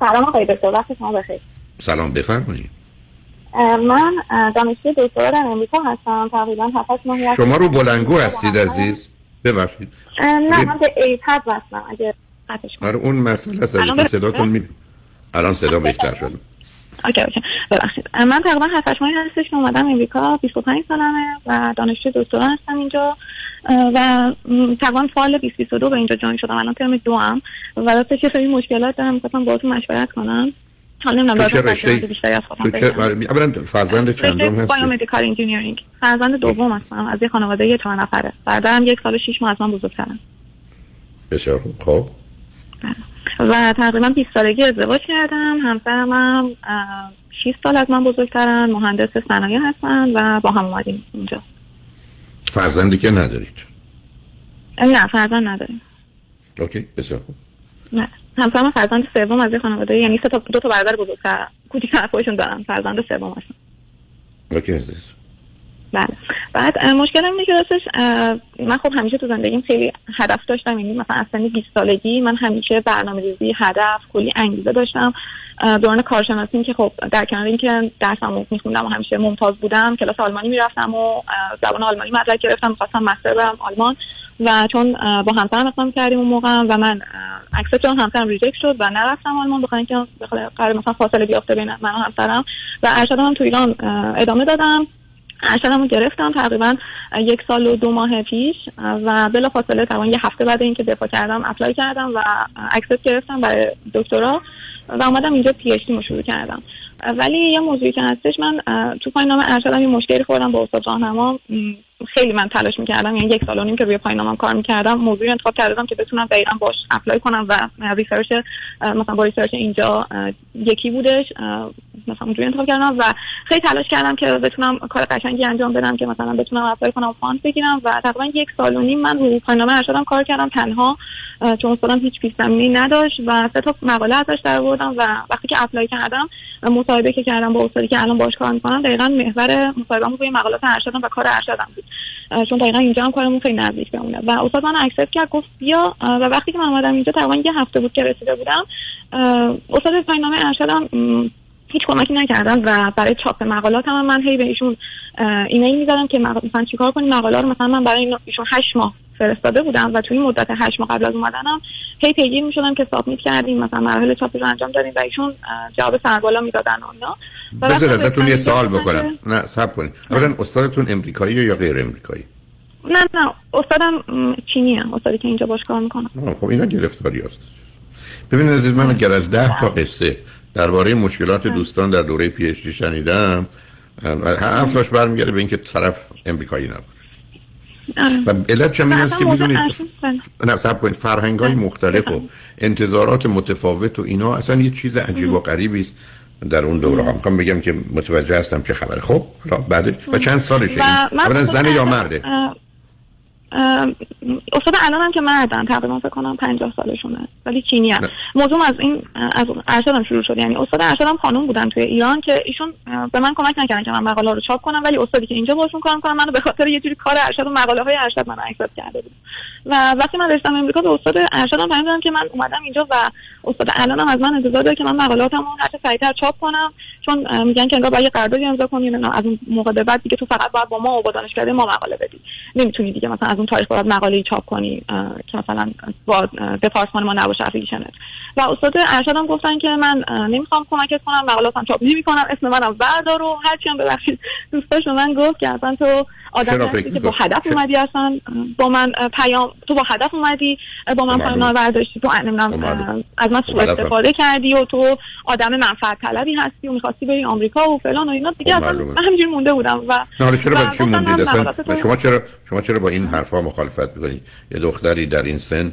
سلام آقای دکتر وقت شما بخیر. سلام بفرمایید. من دانشجوی دکترا در امریکا هستم تقریبا 7 ماهی شما رو بلندگو هستید عزیز؟ ببخشید. نه من به iPad هستم اگه آره اون مسئله است صداتون می الان صدا بهتر شد okay okay. ببخشید. من تقریبا 7 ماهی هستش که اومدم امریکا 25 سالمه و دانشجوی دکترا هستم اینجا. و تقریبا fall 2022 به اینجا join شدم. الان ترم دو هم و راستش یه سری مشکلات دارم. می‌خواستم باهاتون مشورت کنم. حالا نمی‌دونم چه رشته بیشتری از خودم اولا فرزند چندم هستی؟ biomedical engineering فرزند دوم هستم. از یه خانواده یه چند نفره. بعدم یک سال 6 ماه از من بزرگترم بسیار خوب. خب. و تقریبا 20 سالگی ازدواج کردم. همسرم هم 6 سال از من بزرگترن مهندس صنایع هستن و با هم اومدیم اینجا. فرزندی که ندارید؟ نه فرزند نداریم. okay بسیار خوب. نه همسرم فرزند سوم از یه خانواده یعنی سه تا دو تا برادر بزرگتر کوچیک‌تر خودشون دارن. فرزند سوم هستن okay عزیز. بله. بعد مشکلم اینه که راستش من خب همیشه تو زندگیم خیلی هدف داشتم. یعنی مثلا سن 20 سالگی من همیشه برنامه‌ریزی هدف کلی انگیزه داشتم. دوران کارشناسی که خب در کنار اینکه درسم میخوندم و همیشه ممتاز بودم کلاس آلمانی می‌رفتم و زبان آلمانی مدرک گرفتم می‌خواستم master برم آلمان. و چون با همسرم اقدام کردیم اون موقع و من accept هم همسرم reject شد و نرفتم آلمان بخاطر اینکه قرار مثلا فاصله بیافته بین من و همسرم. و ارشدم هم تو ایران ادامه دادم. ارشدم رو گرفتم تقریبا یک سال و دو ماه پیش. و بلا فاصله تقریبا یه هفته بعد اینکه دفاع کردم apply کردم و accept گرفتم برای دکترا و اومدم اینجا PhD شروع کردم. ولی یه موضوعی که هستش من تو پایان نامه ارشدم یه مشکلی خوردم با استاد راهنما. خیلی من تلاش می‌کردم یعنی یک سال و نیم که روی پایان نامم کار می‌کردم موضوعی انتخاب کردم که بتونم دقیقا باش apply کنم و research مثلا با research اینجا یکی بودش مثلا اونجوری انتخاب کردم و خیلی تلاش کردم که بتونم کار قشنگی انجام بدم که مثلا بتونم apply کنم fund بگیرم و تقریبا یک سال و نیم من روی پایان نامه ارشدم کار کردم تنها چون استادم هیچ پیش نداشت و سه تا مقاله ازش در و وقتی که apply کردم مصاحبه که کردم با استادی که الان باش کار می‌کنم دقیقا محور مصاحبه‌مون روی مقالات ارشدم و کار ارشدم بود. چون دقیقا اینجا هم کارمون خیلی نزدیک به همونه و استاد من accept کرد گفت بیا و وقتی که من اومدم اینجا تقریبا یه هفته بود که رسیده بودم. استاد پایانامه ارشدم. هیچ کمکی نکردن و برای چاپ مقالات هم من هی به ایشون ایمیل می‌زدم که مثلا چیکار کنیم؟ مقاله رو مثلا من برای ایشون هشت ماه فرستاده بودم و توی مدت هشت ماه قبل از اومدنم هی پیگیر می‌شدم که سابمیت کردیم مثلا مراحل چاپی رو انجام دادیم و ایشون جواب سربالا می‌دادن اونا بذار ازتون یه سوال بکنم. نه سب کنید اولا استادتون امریکایی یا غیر امریکایی؟ نه نه. استادم چینی هم استادی که اینجا باش کار می‌کنم خب اینا گرفتاری هست ببینید عزیز من اگر از ده تا قصه درباره مشکلات دوستان در دوره پی اچ شنیدم. حرفش برمیگرده به اینکه طرف امریکایی نبود و علت چه این است که می‌دونید نه سب کنید. فرهنگ های مختلف و انتظارات متفاوت و اینا اصلا یه چیز عجیب و غریبی است در اون دوره ها. می‌خوام بگم که متوجه هستم چه خبره. خب بعدش. و چند سالشه این؟ زن یا مرده؟ استاد الان هم که مردن تقریبا فکر کنم 50 سالشونه. ولی چینی هم. موضوع از این از ارشدم شروع شد. یعنی استاد ارشدم خانم بودن توی ایران که ایشون به من کمک نکردن که من مقاله رو چاپ کنم ولی استادی که اینجا باشون کار کنم منو به خاطر یه جوری کار ارشد و مقاله های ارشد من اکسپت کرده بود. و وقتی من رسیدم امریکا به استاد ارشدم فهمیدم که من اومدم اینجا و استاد الانم از من انتظار داره که من مقالاتمو هر چه سریعتر چاپ کنم. چون میگن که انگار باید قراردادی امضا کنی از اون موقع به بعد دیگه تو فقط باید با ما و با دانشکده ما مقاله بدی. نمی‌تونی دیگه مثلا از اون تاریخ باید مقاله چاپ کنی که مثلا با دپارتمان ما نباشه affiliation ت و استاد ارشدم گفتن که من نمی‌خوام کمکت کنم مقالاتم چاپ نمی‌کنم اسم منم بردار و هرچی هم ببخشید. دوستاش من گفت که اصلا تو آدم هستی که با هدف اومدی اصلا با من پیام تو با هدف اومدی با من پیام برداشتی. تو از من سوء استفاده کردی و تو آدم منفعت طلبی هستی و می‌خواستی بری آمریکا و فلان و اینا. دیگه خب، اصلا من همینجوری مونده بودم و چرا شما چرا شما چرا با این حرفا مخالفت می‌کنید؟ یه دختری در این سن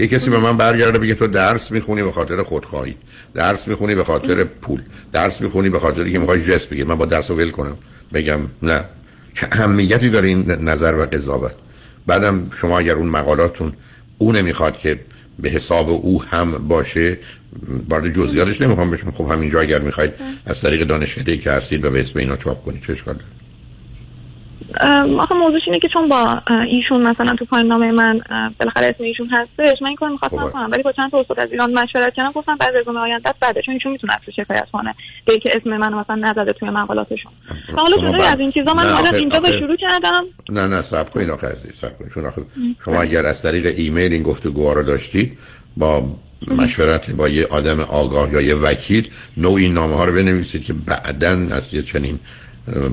یه کسی به من برگرده بگه تو درس می‌خونی به خاطر خودخواهی درس می‌خونی به خاطر پول درس می‌خونی به خاطر که می‌خوای جست بگیر من با درس رو ول کنم. بگم نه. چه اهمیتی داره این نظر و قضاوت؟ بعدم شما اگر اون مقالاتون او نمی‌خواد که به حساب او هم باشه وارد جزئیاتش نمی‌خوام بشم. خب همینجا اگر می‌خواید از طریق دانشکده که هستید و به اسم اینا چاپ کنید. چه اشکال آخه موضوعش اینه که چون با ایشون مثلا تو پایین نامه من بالاخره اسم ایشون هستش من این کار می‌خواستم خب. کنم. ولی با چند تا استاد از ایران مشورت کردم گفتم بعد رزومه آینده بعد چون ایشون می‌تونه اصلا شکایت کنه. به که اسم من مثلا نزده توی مقالاتشون. حالا جدا از این چیزا من اومدم اینجا به شروع کردم. نه نه صبر کنید آخه صبر کنید چون آخه شما اگر از طریق ایمیل این گفتگو رو داشتید با مشورت با یه آدم آگاه یا یه وکیل نوعی نامه ها رو بنویسید که بعدا از یه چنین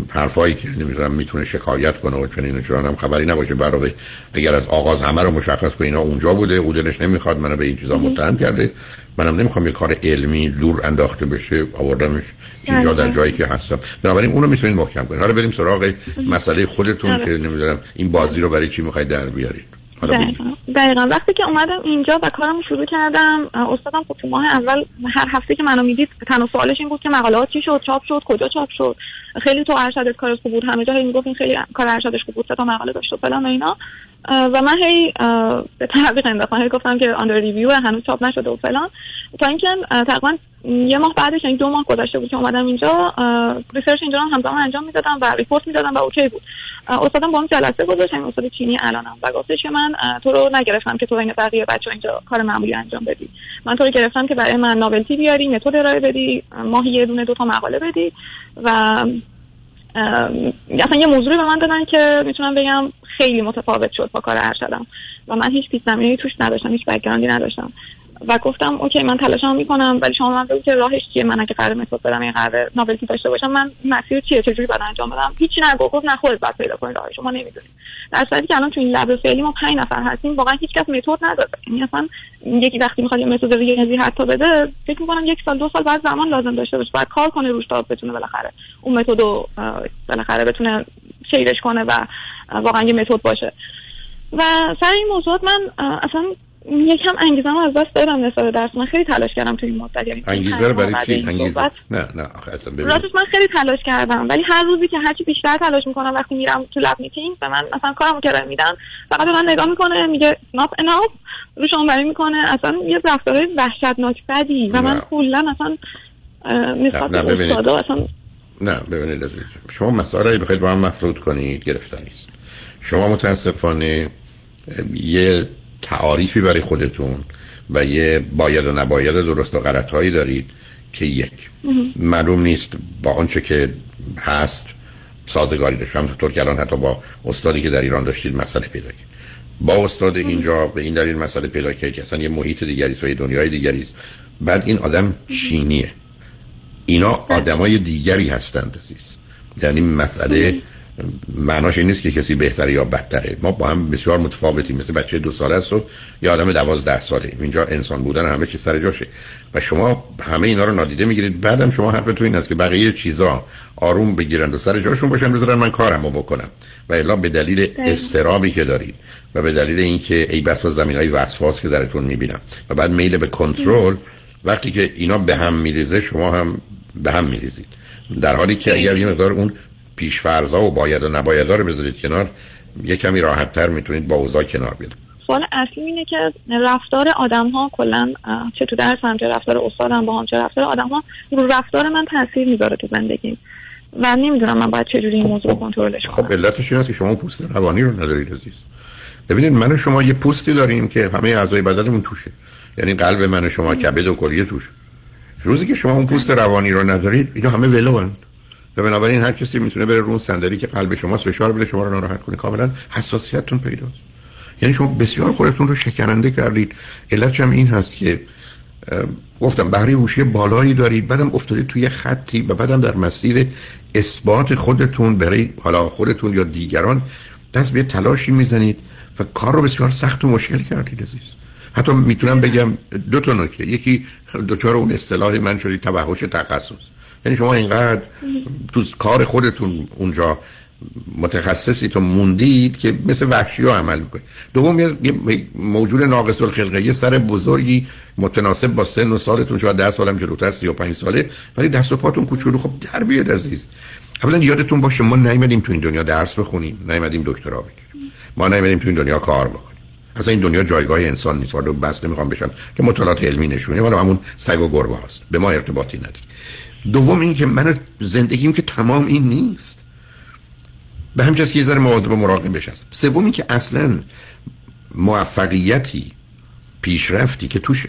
حرفایی که نمی‌دونم می‌تونه شکایت کنه و چنین چون هم خبری نباشه. برای اگر از آغاز همه رو مشخص کنه اینا اونجا بوده او دلش نمی‌خواد منو به این چیزا متهم کرده. منم نمی‌خوام یه کار علمی دور انداخته بشه آوردمش اینجا در جایی که هستم. بنابراین اونو می‌تونید محکم کنید. حالا بریم سراغ مسئله خودتون آره. که نمی‌دونم این بازی رو برای چی می‌خواید در بیارید. دقیقا. وقتی که اومدم اینجا و کارم شروع کردم استادم خب تو ماه اول هر هفته که منو می‌دید تنها سوالش این بود که مقالات چی شد چاپ شد کجا چاپ شد؟ خیلی تو ارشدت کارش خوب بود. همه جا هی می‌گفت این خیلی کار ارشدش خوب بود تا مقاله داشت و فلان و اینا. و من هی به تعویق انداختم. هی گفتم که under review هنوز چاپ نشده و فلان. تا اینکه تقریبا یه ماه بعدش یعنی دو ماه گذشته بود که اومدم اینجا research اینجا هم همزمان انجام می‌دادم و report می‌دادم و okay بود. استادم با هم جلسه گذاشت این استاد چینی الانم. و گفتش که من تو رو نگرفتم که تو عین بقیه بچه اینجا کار معمولی انجام بدی. من تو رو گرفتم که برای من novelty بیاری متد ارائه بدی ماهی یه دونه دو تا مقاله بدی. و اصلا یه موضوعی به من دادن که می‌تونم بگم خیلی متفاوت شد با کار ارشدم. و من هیچ پیش توش نداشتم هیچ background ی نداشتم. و گفتم okay من تلاشم می‌کنم ولی شما من بگو که راهش چیه؟ من اگه قرار متد بدم این قرار novelty داشته باشم من مسیر چیه؟ چجوری باید انجام بدم؟ هیچی نگو گفت نه خودت باید پیدا کنی راه شما نمی‌دونی در صورتی که الان تو این لب فعلی ما 5 نفر هستیم واقعا هیچ کس متد نداره یعنی اصلا یکی وقتی می‌خواد یه متد ریاضی حتی بده فکر می‌کنم یک سال دو سال بعد زمان لازم داشته باشه. بعد کار کنه روش تا بتونه بالاخره اون متد رو بالاخره بتونه شیرش کنه و واقعا یه متد باشه. و سر این موضوعات من اصلا یکم انگیزه از دست دادم نسبت درس. من خیلی تلاش کردم تو این مدت یعنی انگیزه رو برای چی؟ انگیزه؟ نه نه آخه اصلا من خیلی تلاش کردم ولی هر روزی که هرچی بیشتر تلاش می‌کنم وقتی میرم تو لب میتینگ به من مثلا کارمو کرده میدن. فقط به من نگاه می‌کنه میگه not enough رو شما برای می‌کنه. اصلا یه رفتارهای وحشتناک بدی. و من کلا اصلا نسبت به اصلا نه ببینید شما مسائلی بخواید با هم مفروض کنید گرفتاری است. شما متاسفانه یه تعاریفی برای خودتون و یه باید و نباید درست و غلط هایی دارید که یک. معلوم نیست با آنچه که هست سازگاری داشت. همونطور که الان حتی با استادی که در ایران داشتید مسئله پیدا کرد. با استاد اینجا به این دلیل مسئله پیدا کرد که اصلا یه محیط دیگری است و یه دنیای دیگری است. بعد این آدم چینیه. اینا آدمای دیگری هستند عزیز. یعنی مسئله معناش این نیست که کسی بهتره یا بدتره. ما با هم بسیار متفاوتیم. مثل بچه دو ساله است و یا آدم دوازده ساله. اینجا انسان بودن همه چی سر جاشه. و شما همه اینا رو نادیده می‌گیرید. بعدم شما حرفتون این است که بقیه چیزا آروم بگیرند و سر جاشون باشن. بذارن من کارم رو بکنم. و الا به دلیل استرابی که دارید و به دلیل اینکه ای بس و زمین های وسواس که درتون می‌بینم. و بعد میل به کنترل. وقتی که اینا به هم میریزه شما هم به هم میریزید. در حالی که اگر یه مقدار اون پیشفرزا و باید و نبایدها رو بذارید کنار یه کمی راحت تر می‌تونید با اوضاع کنار بیاد سوال اصلی اینه که رفتار آدم ها کلا چه تو درس هم چه رفتار استادم با هم چه رفتار آدم ها رو رفتار من تاثیر می‌ذاره تو زندگی و نمی‌دونم من باید چجوری این خب، موضوع خب کنترلش کنم. خب علتش این است که شما پوست روانی رو ندارید عزیز. ببینید من و شما یه پوستی داریم که همه اعضای بدنمون توشه. یعنی قلب من و شما کبد و کلیه توش روزی که شما اون پوست روانی رو ندارید اینا همه ولوند و بنابراین هر کسی می‌تونه بره رو صندلی که قلب شما فشار بده شما رو ناراحت کنه. کاملا حساسیتتون پیداست. یعنی شما بسیار خودتون رو شکننده کردید. علتش هم این هست که گفتم بهره هوشی بالایی دارید بعدم افتادید توی خطی و بعدم در مسیر اثبات خودتون. برای حالا خودتون یا دیگران دست به تلاشی می‌زنید و کار رو بسیار سخت و مشکل کردید عزیز. حتی می‌تونم بگم دو تا نکته. یکی دوچار اون اصطلاح من شدید توحش تخصص. یعنی شما اینقدر تو کار خودتون اونجا متخصصی تو موندید که مثل وحشی ها عمل می‌کنه دوم یه موجود ناقص الخلقه یه سر بزرگی متناسب با سن و سالتون شاید 10 سالم جلوتر 35 ساله ولی دست و پاتون کوچولو. خب در بیاد عزیز. اولا یادتون باشه ما نیومدیم تو این دنیا درس بخونیم نیومدیم دکترا بگیریم. ما نیومدیم تو این دنیا کار بکنیم. اصلا این دنیا جایگاه انسان نیست. ولی بس نمی‌خوام بشم که مطالعات علمی نشونه ولی همون سگ و گربه هست به ما ارتباطی نداره دوم این که من زندگیم که تمام این نیست. به همین که یه ذره مواظب و مراقبش هست سومی که اصلا موفقیتی پیشرفتی که توش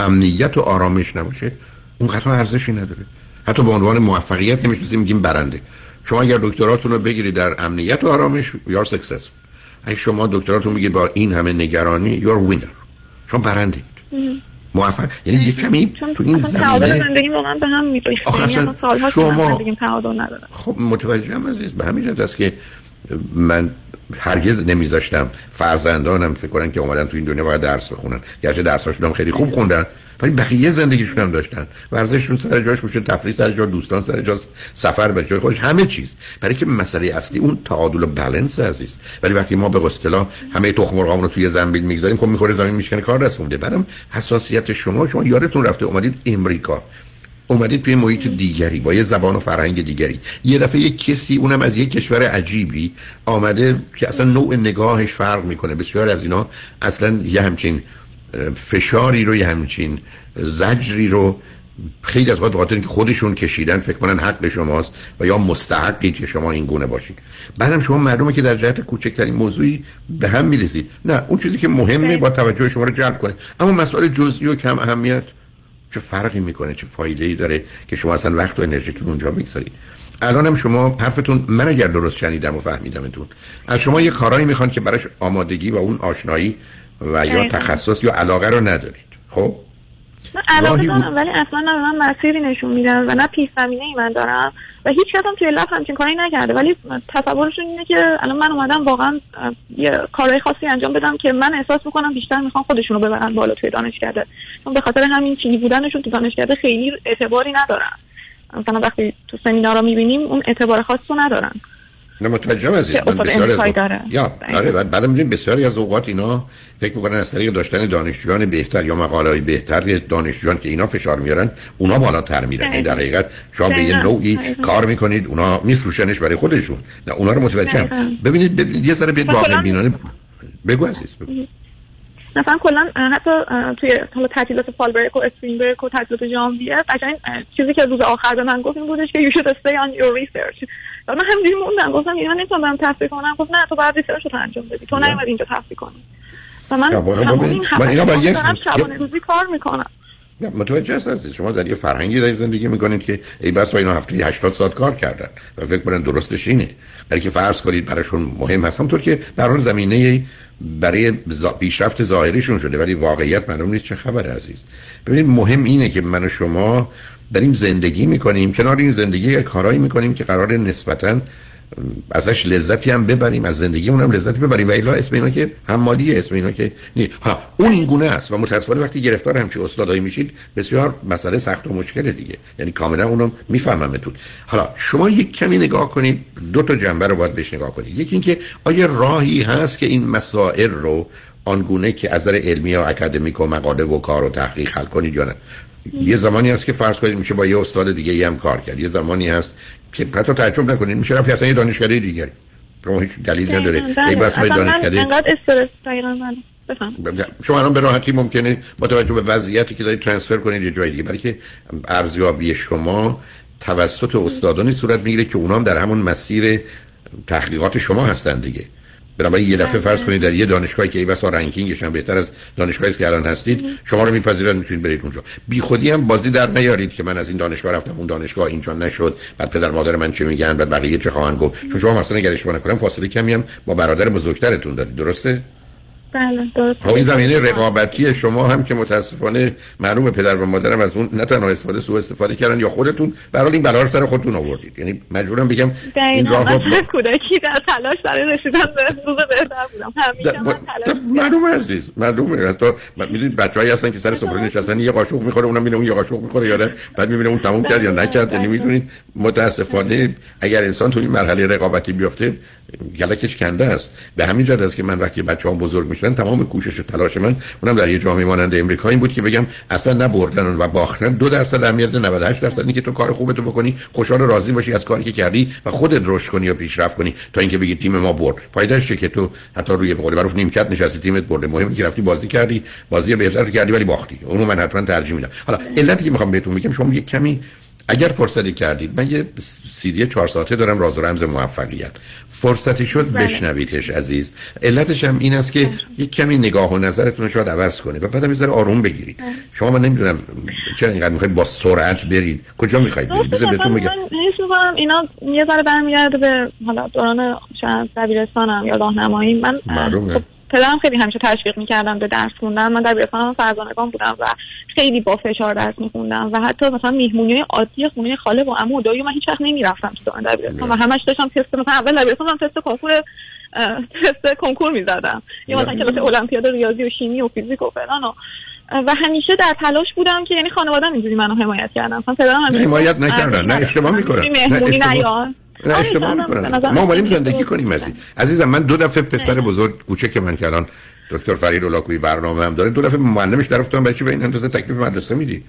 امنیت و آرامش نباشه اون قطعا ارزشی نداره. حتی به عنوان موفقیت نمیشه میگیم برنده. شما اگر دکتراتون رو بگیرید در امنیت و آرامش یار سکسس اگه شما دکتراتون بگیرید با این همه نگرانی یار وینر شما برنده موفق. یعنی یه کمی تو این زمینه زندگی واقعا به هم یعنی شما خب متوجه هم عزیز به همین است که من هرگز نمیذاشتم فرزندانم فکر کنن که اومدن تو این دنیا باید درس بخونن. گرچه درساشون هم خیلی خوب خوندن ولی بقیه زندگیشون هم داشتن. ورزششون سر جاش باشه تفریح سر جا دوستان سر جا سفر به جای خودش همه چیز. برای که مسئله اصلی اون تعادل و بالانس عزیز. ولی وقتی ما به اصطلاح همه تخم رو توی زنبیل می‌گذاریم خب می‌خوره زمین میشکنه کار دست مونده. بعدم حساسیت شما شما یادتون رفته اومدید امریکا. اومدید توی محیط دیگری با یه زبان و فرهنگ دیگری. یه دفعه یه کسی اونم از یه کشور عجیبی آمده که اصلا نوع نگاهش فرق می‌کنه. بسیار از اینا اصلا یه همچین فشاری رو یه همچین زجری رو خیلی از وقت خاطر که خودشون کشیدن فکر کنن حق شماست و یا مستحقید که شما این گونه باشید. بعدم شما مردمه که در جهت کوچکترین موضوعی به هم می‌رسید نه اون چیزی که مهمه با توجه شما رو جلب کنه. اما مسئله جزئی و کم اهمیت چه فرقی می‌کنه چه فایده ای داره که شما اصلا وقت و انرژیتون اونجا بگذارید. الانم شما حرفتون من اگر درست شنیدم و فهمیدمتون. از شما یه کارایی می‌خوان که براش آمادگی و اون آشنایی و یا تخصص یا علاقه رو ندارید. خب؟ علاقه دارم ولی اصلا نه من مسیری نشون میدن و نه پیش زمینه ای من دارم و هیچ کدام توی لب همچین کاری نکرده. ولی تصورشون اینه که الان من اومدم واقعا یه کارهای خاصی انجام بدم که من احساس می‌کنم بیشتر می‌خوام خودشون رو ببرن بالا توی دانشکده چون به خاطر همین چینی بودنشون تو دانشکده خیلی اعتباری ندارن. مثلا وقتی تو سمینارا می‌بینیم اون اعتبار خاص رو ندارن. نه متوجهم از من بسیاری از داره. یا آره بعد می‌دونیم بسیاری از اوقات اینا فکر می‌کنن از طریق داشتن دانشجویان بهتر یا مقاله های بهتر دانشجویان که اینا فشار میارن اونا بالاتر میرن. این در حقیقت شما به یه نوعی کار می‌کنید اونا میفروشنش برای خودشون. نه اونا رو متوجهم. ببینید, ببینید یه ذره به واقع بینانه بگو عزیز بگو. مثلا کلا حتی توی حالا تعطیلات fall break و spring break و تعطیلات ژانویه قشنگ چیزی که روز آخر به من گفت این بودش که you should stay on your research. من همینجوری موندم گفتم من نمی‌تونم تفریح کنم. گفت نه تو باید research رو انجام بدی. تو نمیاد اینجا تفریح کنی. و من همون اینا با یک شبانه روزی کار می‌کنم. متوجه هستید؟ شما در یه فرهنگی در زندگی می‌کنید که ای بس با اینا هفته 80 ساعت کار کردن و فکر کنن درستش اینه. برای که فرض کنید براشون مهم هست. همونطور که در حال زمینه برای پیشرفت ظاهریشون شده ولی واقعیت معلوم نیست چه خبر عزیز. ببینید مهم اینه که من و شما داریم زندگی می‌کنیم کنار این زندگی کارایی می‌کنیم که قرار نسبتاً ازش لذتی هم ببریم از زندگی اونم لذتی ببریم. و الا اسم اینا که حمالیه اسم اینا که نی ها اون این گونه است. و متاسفانه وقتی گرفتار همچی استادایی میشید بسیار مسئله سخت و مشکل دیگه. یعنی کاملا اونم میفهممتون حالا شما یک کمی نگاه کنید دو تا جنبه رو باید بهش نگاه کنید. یکی اینکه آیا راهی هست که این مسائل رو آنگونه که از نظر علمی و اکادمیک و مقاله و کار و تحقیق حل کنید یا نه؟ یه زمانی هست که فرض کنید میشه با یه استاد دیگه هم کار کرد. یه زمانی هست که حتی تعجب نکنید میشه رفت اصلا یه دانشکده دیگری. شما هیچ دلیل نداره. ای بس های دانشکده انقدر استرس شما الان به راحتی ممکنه با توجه به وضعیتی که دارید ترانسفر کنید یه جای دیگه. برای که ارزیابی شما توسط استادانی صورت می‌گیره که اونام در همون مسیر تحقیقات شما هستن دیگه. بنابراین یه دفعه فرض کنید در یه دانشگاهی که ای بسا رنکینگش هم بهتر از دانشگاهی که الان هستید شما رو میپذیرن می‌تونید برید اونجا. بی خودی هم بازی در نیارید که من از این دانشگاه رفتم اون دانشگاه اینجا نشد. بعد پدر مادر من چه میگن بعد بقیه چه خواهند گفت. چون شما مثلا اگر اشتباه نکنم فاصله کمی هم با برادر بزرگترتون دارید درسته؟ بله درست. این زمینه رقابتی شما هم که متاسفانه معلوم پدر و مادرم از اون نه تنها استفاده سوء استفاده کردن یا خودتون. برای این بلا سر خودتون آوردید. یعنی مجبورم بگم این راه رو کودکی در تلاش برای رسیدن به روز بهتر بودم. همیشه من تلاش معلومه عزیز معلومه. حتی می‌دونید بچه‌ای هستن که سر سفره نشستن یه قاشق می‌خوره اونم می‌بینه اون یه قاشق می‌خوره یاده بعد می‌بینه اون تموم کرد یا نکرد. یعنی می‌دونید متاسفانه اگر انسان تو این مرحله رقابتی بیفته گلکش کنده است. به همین جهت است که من وقتی بچه‌ام بزرگ میشن تمام کوشش و تلاش من اونم در یه جامعه مانند امریکا. این بود که بگم اصلا نه بردن و باختن. دو درصد اهمیت 98 درصد اینکه تو کار خوبتو بکنی خوشحال و راضی باشی از کاری که کردی و خودت رشد کنی و پیشرفت کنی تا اینکه بگی تیم ما برد. فایدهش که تو حتی روی بقول معروف نیمکت نشستی تیمت برده. مهمه که رفتی بازی کردی بازی بهتر کردی ولی باختی. اونو من حتما ترجیح میدم. حالا علتی که می‌خوام بهتون بگم شما یک کمی اگر فرصتی کردید من یه سیدی چهار ساعته دارم راز و رمز موفقیت. فرصتی شد بله. بشنویدش عزیز. علتش هم این است که بله. یک کمی نگاه و نظرتون شاید عوض کنید و بعدم یه آروم بگیرید. بله. شما من نمی‌دونم چرا اینقدر می‌خواید با سرعت برید. کجا می‌خواید برید؟ بذار بهتون بگم. من اینا یه ذره برمیگرده به حالا دوران شاید دبیرستانم یا راهنمایی من خب پدرم خیلی همیشه تشویق می‌کردم به درس خوندن. من در بیرستان فرزانگان بودم و خیلی با فشار درس میخوندم و حتی مثلا میهمونی عادی خونه خاله و عمو و دایی من هیچ وقت نمی‌رفتم تو دبیرستان و همش داشتم تست مثلا اول دبیرستان تست کنکور تست کنکور می‌زدم. یا مثلا کلاس المپیاد ریاضی و شیمی و فیزیک و فلان و و همیشه در تلاش بودم که یعنی خانواده‌ام اینجوری منو حمایت کردن. مثلا پدرم حمایت نکردن نه اشتباه می‌کنن نه نه اشتباه می‌کنن ما اومدیم زندگی کنیم عزیز. عزیزم من دو دفعه پسر بزرگ کوچه که من کردن دکتر فرید اولاکوی برنامه هم داره. دو دفعه معلمش در افتادم برای چی به این اندازه تکلیف مدرسه میدی؟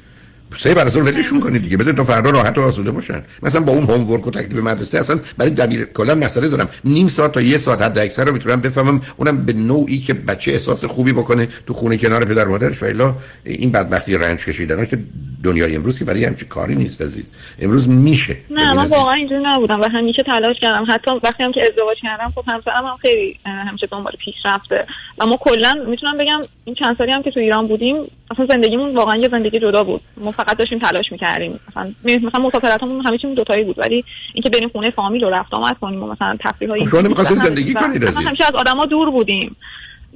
سه برای ولشون کنید دیگه. بذار تا فردا راحت و آسوده باشن. مثلا با اون هوم ورک و تکلیف مدرسه اصلا برای دبیر کلا مسئله دارم. نیم ساعت تا یه ساعت حد اکثر رو می‌تونم بفهمم. اونم به نوعی که بچه احساس خوبی بکنه تو خونه کنار پدر مادرش و این بدبختی رنج کشیدن که دنیای امروز که برای همچین کاری نیست عزیز. امروز میشه نه من واقعا اینجوری نبودم و همیشه تلاش کردم. حتی وقتی هم که ازدواج کردم خب همسرم هم خیلی همیشه دنبال پیشرفته. و ما کلا می‌تونم بگم این چند سالی هم که تو ایران بودیم اصلا زندگیمون واقعا یه زندگی جدا بود. ما فقط داشتیم تلاش می‌کردیم. مثلا مثلا مسافرتمون همه چیمون دوتایی بود ولی اینکه بریم خونه فامیل و رفت آمد کنیم و مثلا تفریحای خب شما زندگی کنید عزیز. همیشه از آدما دور بودیم.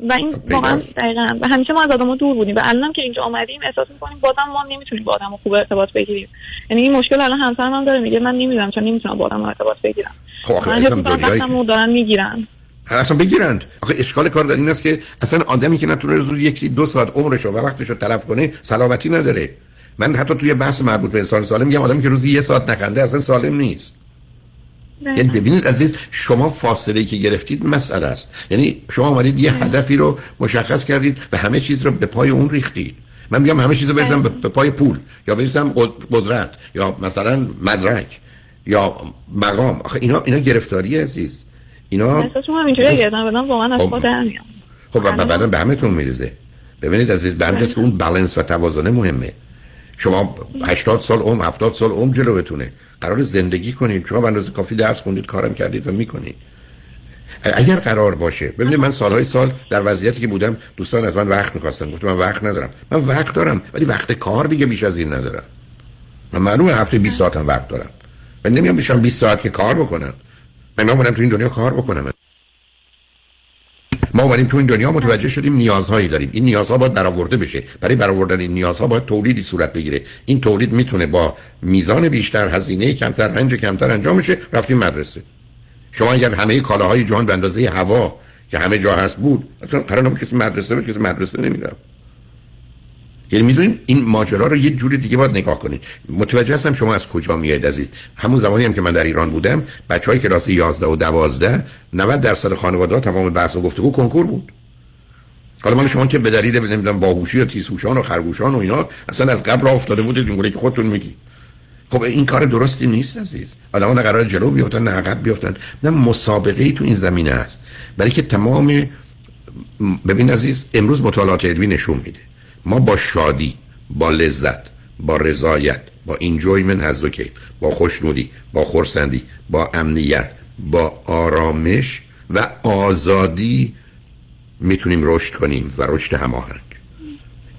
و این واقعا دقیقا. و همیشه ما از آدم دور بودیم. و الان که اینجا آمدیم احساس می‌کنیم بازم ما نمی‌تونیم با آدم خوب ارتباط بگیریم. یعنی این مشکل الان همسرم هم داره میگه من نمی‌دونم چون نمی‌تونم با آدم ارتباط بگیرم. خب آخه دارن می‌گیرن. اصلا بگیرند. آخه اشکال کار در این است که اصلا آدمی که نتونه روز یکی دو ساعت عمرش و وقتش رو تلف کنه سلامتی نداره. من حتی توی بحث مربوط به انسان سالم میگم آدمی که روزی یه ساعت نخنده اصلا سالم نیست. یعنی ببینید عزیز شما فاصله که گرفتید مسئله است. یعنی شما آمدید یه هدفی رو مشخص کردید و همه چیز رو به پای اون ریختید. من میگم همه چیز رو بریزم به پای پول یا بریزم قدرت یا مثلا مدرک یا مقام. آخه اینا اینا گرفتاری عزیز. اینا احساس هم اینجوری گردن بدم واقعا از خب. خود خب بعدا به همتون میریزه. ببینید عزیز به که اون بالانس و توازن مهمه. شما 80 سال عمر 70 سال عمر جلوتونه قرار زندگی کنید. شما به اندازه کافی درس خوندید کارم کردید و می‌کنید اگر قرار باشه ببینید من سالهای سال در وضعیتی که بودم دوستان از من وقت می‌خواستن. گفتم من وقت ندارم. من وقت دارم ولی وقت کار دیگه بیش از این ندارم. من معلومه هفته 20 ساعت هم وقت دارم. من نمیام بشم 20 ساعت که کار بکنم. من اومدم تو این دنیا کار بکنم. ما اومدیم تو این دنیا متوجه شدیم نیازهایی داریم. این نیازها باید برآورده بشه. برای برآوردن این نیازها باید تولیدی صورت بگیره. این تولید می‌تونه با میزان بیشتر هزینه کمتر رنج کمتر انجام بشه. رفتیم مدرسه. شما اگر همه کالاهای جهان به اندازه هوا که همه جا هست بود قرار نبود کسی مدرسه بره کسی مدرسه نمیره یعنی می‌دونین این ماجرا رو یه جور دیگه باید نگاه کنید. متوجه هستم شما از کجا میاد عزیز. همون زمانی هم که من در ایران بودم بچه های کلاس 11 و 12 90 درصد خانواده تمام بحث و گفتگو کنکور بود. حالا من شما که به دلیل نمی‌دونم باهوشی و تیزهوشان و خرگوشان و اینا اصلا از قبل افتاده بودید اینگونه که خودتون میگی. خب این کار درستی نیست عزیز. آدم‌ها نه قرار جلو بیفتن نه عقب بیفتن. نه مسابقه ای تو این زمینه است. برای که تمام ببین عزیز امروز مطالعات علمی نشون میده. ما با شادی با لذت با رضایت با اینجویمنت از با خوشنودی با خورسندی با امنیت با آرامش و آزادی می‌تونیم رشد کنیم و رشد هماهنگ.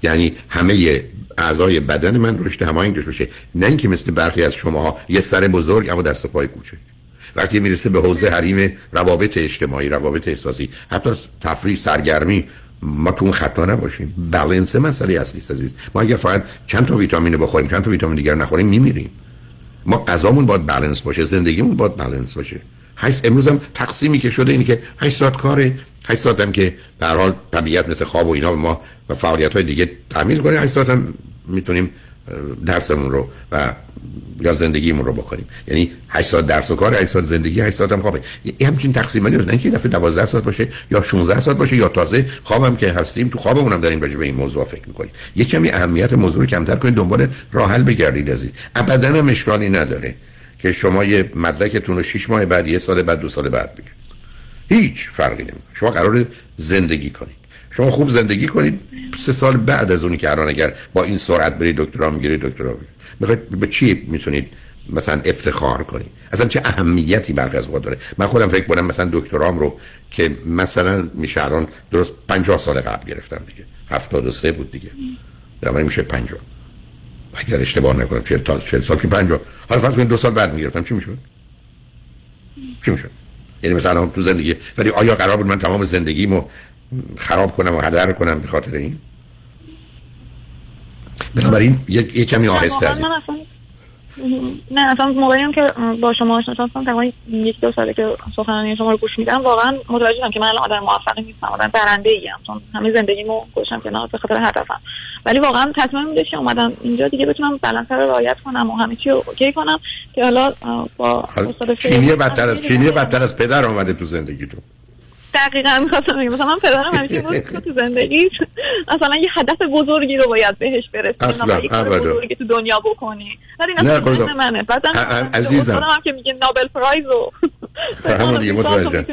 یعنی همه اعضای بدن من رشد هماهنگ داشته باشه. نه اینکه مثل برخی از شما یه سر بزرگ اما دست و پای کوچک. وقتی می‌رسه به حوزه حریم روابط اجتماعی روابط احساسی حتی تفریح سرگرمی ما تو اون خطا نباشیم. بالانس مسئله اصلی عزیز ما اگر فقط چند تا ویتامین بخوریم چند تا ویتامین دیگر نخوریم میمیریم. ما غذامون باید بالانس باشه زندگیمون باید بالانس باشه. هشت امروز هم تقسیمی که شده اینه که 8 ساعت کاره. 8 ساعت هم که به حال طبیعت مثل خواب و اینا به ما و فعالیت های دیگه تعمیل کنه 8 ساعت هم می‌تونیم درسمون رو و یا زندگیمون رو بکنیم. یعنی 8 ساعت درس و کار 8 ساعت زندگی 8 ساعت هم خوابه. این همچین تقسیم بندی نه اینکه دفعه 12 ساعت باشه یا 16 ساعت باشه یا تازه خوابم که هستیم تو خوابمون هم داریم راجع به این موضوع فکر می‌کنیم. یه کمی اهمیت موضوع رو کمتر کنید دنبال راه حل بگردید عزیز. ابدا هم نداره که شما یه مدرکتون رو 6 ماه بعد یه سال بعد دو سال بعد بگیرید. هیچ فرقی نمی‌کنه. شما قرار زندگی کنید. شما خوب زندگی کنید. سه سال بعد از اونی که الان اگر با این سرعت برید دکترا می‌گیرید دکترا می‌خواید به چی می‌تونید مثلا افتخار کنید؟ اصلا چه اهمیتی برق از داره؟ من خودم فکر کنم مثلا دکترام رو که مثلا میشه الان درست 50 سال قبل گرفتم دیگه. 73 بود دیگه. در میشه 50 اگر اشتباه نکنم 40 تا 40 سال که 50 حالا فرض کنید دو سال بعد می‌گرفتم. چی می‌شد؟ چی می‌شد؟ یعنی مثلا تو زندگی ولی آیا قرار بود من تمام زندگیمو خراب کنم و هدر کنم به خاطر این. بنابراین یک کمی آهسته از نه اصلا موقعی هم که با شما آشنا شدم تقریبا یک دو ساله که سخنرانی شما رو گوش میدم واقعا متوجه شدم که من الان آدم موفقی نیستم آدم برنده ای ام چون همه زندگیمو گوشم که به خاطر هدفم. ولی واقعا تصمیم بوده که اومدم اینجا دیگه بتونم بلنس رو رعایت کنم و همه چی اوکی کنم که حالا با استاد بدتر از بدتر از پدر اومده تو زندگیتون دقیقا می‌خواستم بگم. مثلا من پدرم همیشه بود تو زندگی مثلا یه هدف بزرگی رو باید بهش برسی اصلا بزرگی تو دنیا بکنی. ولی نه خودم منه. بعدم عزیزم. هم که میگه نوبل پرایز و همون دیگه متوجه.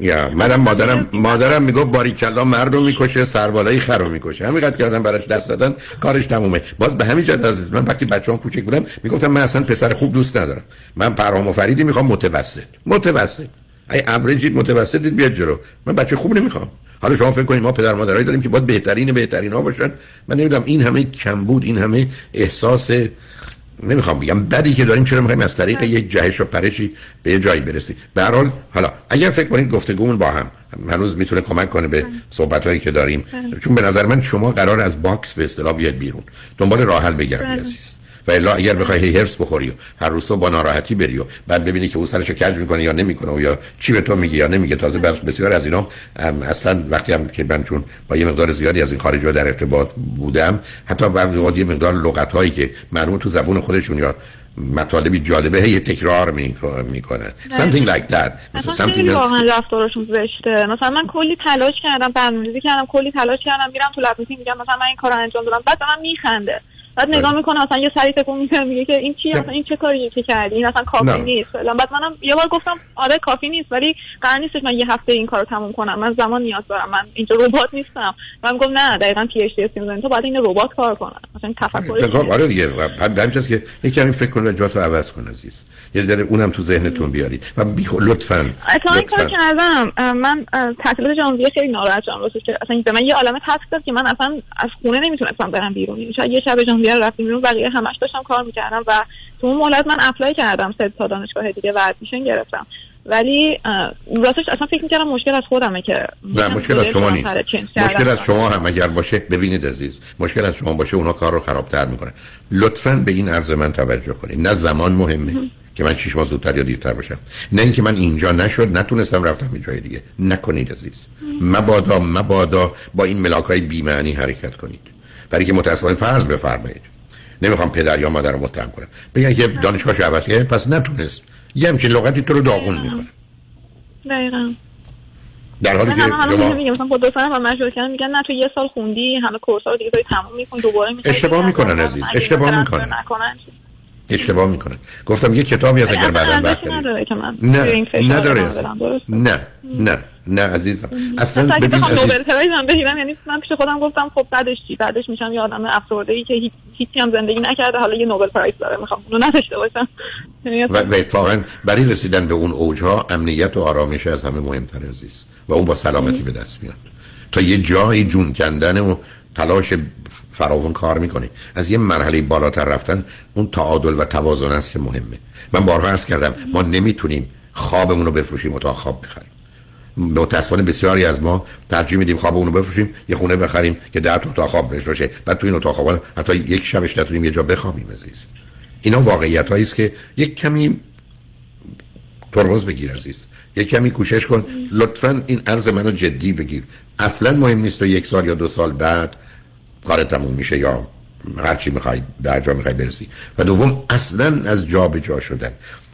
یا منم مادرم مادرم می‌گفت باریکلا مرد رو می‌کشه سربالایی خر رو می‌کشه. همینقدر که آدم براش دست دادن کارش تمومه. باز به همین جهت عزیز من وقتی بچه‌ام کوچک بودم می‌گفتم من اصلا پسر خوب دوست ندارم. من پرهام و فریدی می‌خوام متوسط. متوسط. ای اوریجید متوسطید بیاد جلو. من بچه خوب نمی‌خوام. حالا شما فکر کنید ما پدر مادرایی داریم که باید بهترین بهترین ها باشن. من نمی‌دونم این همه کمبود این همه احساس نمی‌خوام بگم بدی که داریم چرا می‌خوایم از طریق یک جهش و پرشی به یه جایی برسیم. به هر حال حالا اگر فکر کنید گفتگومون با هم هنوز می‌تونه کمک کنه به صحبت هایی که داریم. چون به نظر من شما قرار از box به اصطلاح بیاد بیرون. دنبال راه حل بگردی عزیز. و الا اگر بخوای هی حرص بخوری و هر روز با ناراحتی بری و بعد ببینی که او سرشو کج می‌کنه یا نمی‌کنه و یا چی به تو میگه یا نمیگه تازه بسیار از اینا اصلا وقتی هم که من چون با یه مقدار زیادی از این خارجی در ارتباط بودم حتی بعضی یه مقدار لغت هایی که معلوم تو زبون خودشون یا مطالبی جالبه هی تکرار می‌کنه something like that. مثلا something واقعا رفتارشون زشته مثلا من کلی تلاش کردم برنامه‌ریزی کردم کلی تلاش کردم میرم تو lab میگم مثلا من این کارو انجام دادم بعد من میخنده بعد نگاه می‌کنه مثلا یه سری تکون می‌کنه میگه که این چی مثلا این چه کاری که کردی؟ این اصلا کافی نه. نیست فعلا بعد منم یه بار گفتم آره کافی نیست ولی قرار نیستش من یه هفته این کارو تموم کنم. من زمان نیاز دارم. من اینجا ربات نیستم. من گفت نه دقیقاً PhD تو باید عین ربات کار کنه مثلا تفکر آره دیگه. بعد همین که یه کمی فکر کن و جاتو عوض کن عزیز. یه ذره اونم تو ذهنتون بیارید و بی لطفاً اصلا کار کردم. من تعطیلات ژانویه خیلی ناراحت شدم. راستش اصلا به من یه عالمه تاسک داد که من اصلا از خونه نمی‌تونستم برم بیرون. شاید یه شب ژانویه رفتیم بیرون بقیه همش داشتم کار می‌کردم و تو اون مهلت من اپلای کردم سه تا دانشگاه دیگه و ادمیشن گرفتم. ولی راستش اصلا فکر می‌کردم مشکل از خودمه که نه مشکل از شما نیست. مشکل از شما هم اگر باشه ببینید عزیز مشکل از شما باشه اونا کار رو خرابتر می‌کنه لطفا به این عرض من توجه کنید. نه زمان مهمه که من شش ماه زودتر یا دیرتر باشم. نه اینکه من اینجا نشد نتونستم رفتم یه جای دیگه. نکنید عزیز. مبادا مبادا با این ملاک های بیمعنی حرکت کنید. برای که متاسفانه فرض بفرمایید. نمی‌خوام پدر یا مادر رو متهم کنم. بگن که دانشگاهش عوض کرد پس نتونست. یه همچین لغتی تو رو داغون می‌کنه. دقیقا. در حالی که شما میگم مثلا دو سال هم مشغول کردن میگن نه تو یه سال خوندی همه کورس ها رو دیگه تموم می‌کنی دوباره میشه اشتباه می‌کنن عزیز اشتباه می‌کنن. اشتباه می‌کنن گفتم یه کتابی از اگر بعدا وقت نه نداره نه نه نه عزیزم. اصلا ببین عزیز نوبل پرایز هم بگیرم. یعنی من پیش خودم گفتم خب بعدش چی؟ بعدش میشم یه آدم افسرده ای که هیچ هیچی هم زندگی نکرده. حالا یه نوبل پرایز داره. می‌خوام اونو نداشته باشم. یعنی و, و اتفاقا برای رسیدن به اون اوجها امنیت و آرامش از همه مهمتر عزیز. و اون با سلامتی به دست میاد. تا یه جای جون کندن و تلاش فراون کار می‌کنه از یه مرحله بالاتر رفتن اون تعادل و توازن است که مهمه. من بارها عرض کردم ما نمی‌تونیم خوابمون رو بفروشیم تا خواب بخریم. متاسفانه بسیاری از ما ترجیح میدیم خواب اونو بفروشیم یه خونه بخریم که ده تا خواب بهش باشه. بعد تو این اتاق خواب حتی یک شبش نتونیم یه جا بخوابیم عزیز. اینا واقعیت هایی است که یک کمی ترمز بگیر عزیز. یک کمی کوشش کن. لطفا این عرض منو جدی بگیر. اصلا مهم نیست تو یک سال یا دو سال بعد کار تموم میشه یا هر چی می‌خوای در جا می‌خوای برسی. و دوم اصلا از جا به جا شدن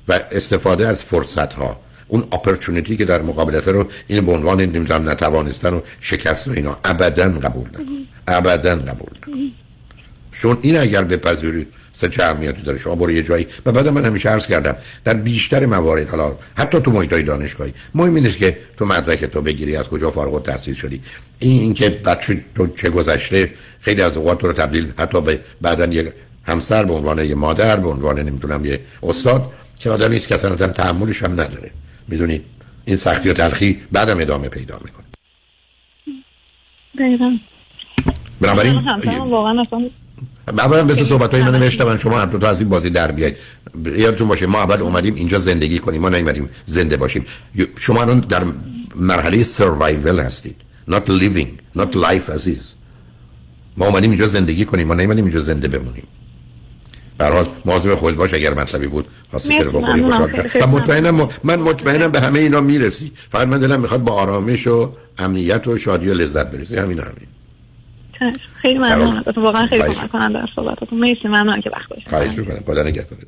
و استفاده از فرصت ها اون اپورتونتی که در مقابلت رو این به عنوان نمی‌دونم نتوانستن و شکست و اینا ابدا قبول نکن ابدا قبول نکن چون این اگر بپذیرید سه چه اهمیتی داره. شما برو یه جایی. و بعد من همیشه عرض کردم در بیشتر موارد حالا حتی تو محیط دانشگاهی. مهم اینه که تو مدرک تو بگیری از کجا فارغ التحصیل شدی. این اینکه بچه تو چه گذشته خیلی از اوقات رو تبدیل حتی به بعدا یک همسر به عنوان یه مادر به عنوان نمی‌دونم یه استاد که آدمی است که اصلا آدم تحملش هم نداره. می‌دونید این سختی و تلخی بعدم ادامه پیدا می‌کنه. بنابراین واقعا اصلا اولا مثل صحبت های من نوشتم شما هر دو تا از این بازی در بیاید. یادتون باشه ما اول اومدیم اینجا زندگی کنیم ما نیومدیم زنده باشیم. شما الان در مرحله سروایول هستید. Not living not life عزیز ما اومدیم اینجا زندگی کنیم ما نیومدیم اینجا زنده بمونیم. برحال مواظب خود باش اگر مطلبی بود خواستی که بخوری خوشحال و مطمئنم من مطمئنم به همه اینا می‌رسی. فقط من دلم می‌خواد با آرامش و امنیت و شادی و لذت برسی. همین همین. خیلی ممنون. واقعا خیلی کمک کننده در صحبتاتون مرسی ممنون که وقت گذاشتید خواهش می‌کنم. خدا نگهدار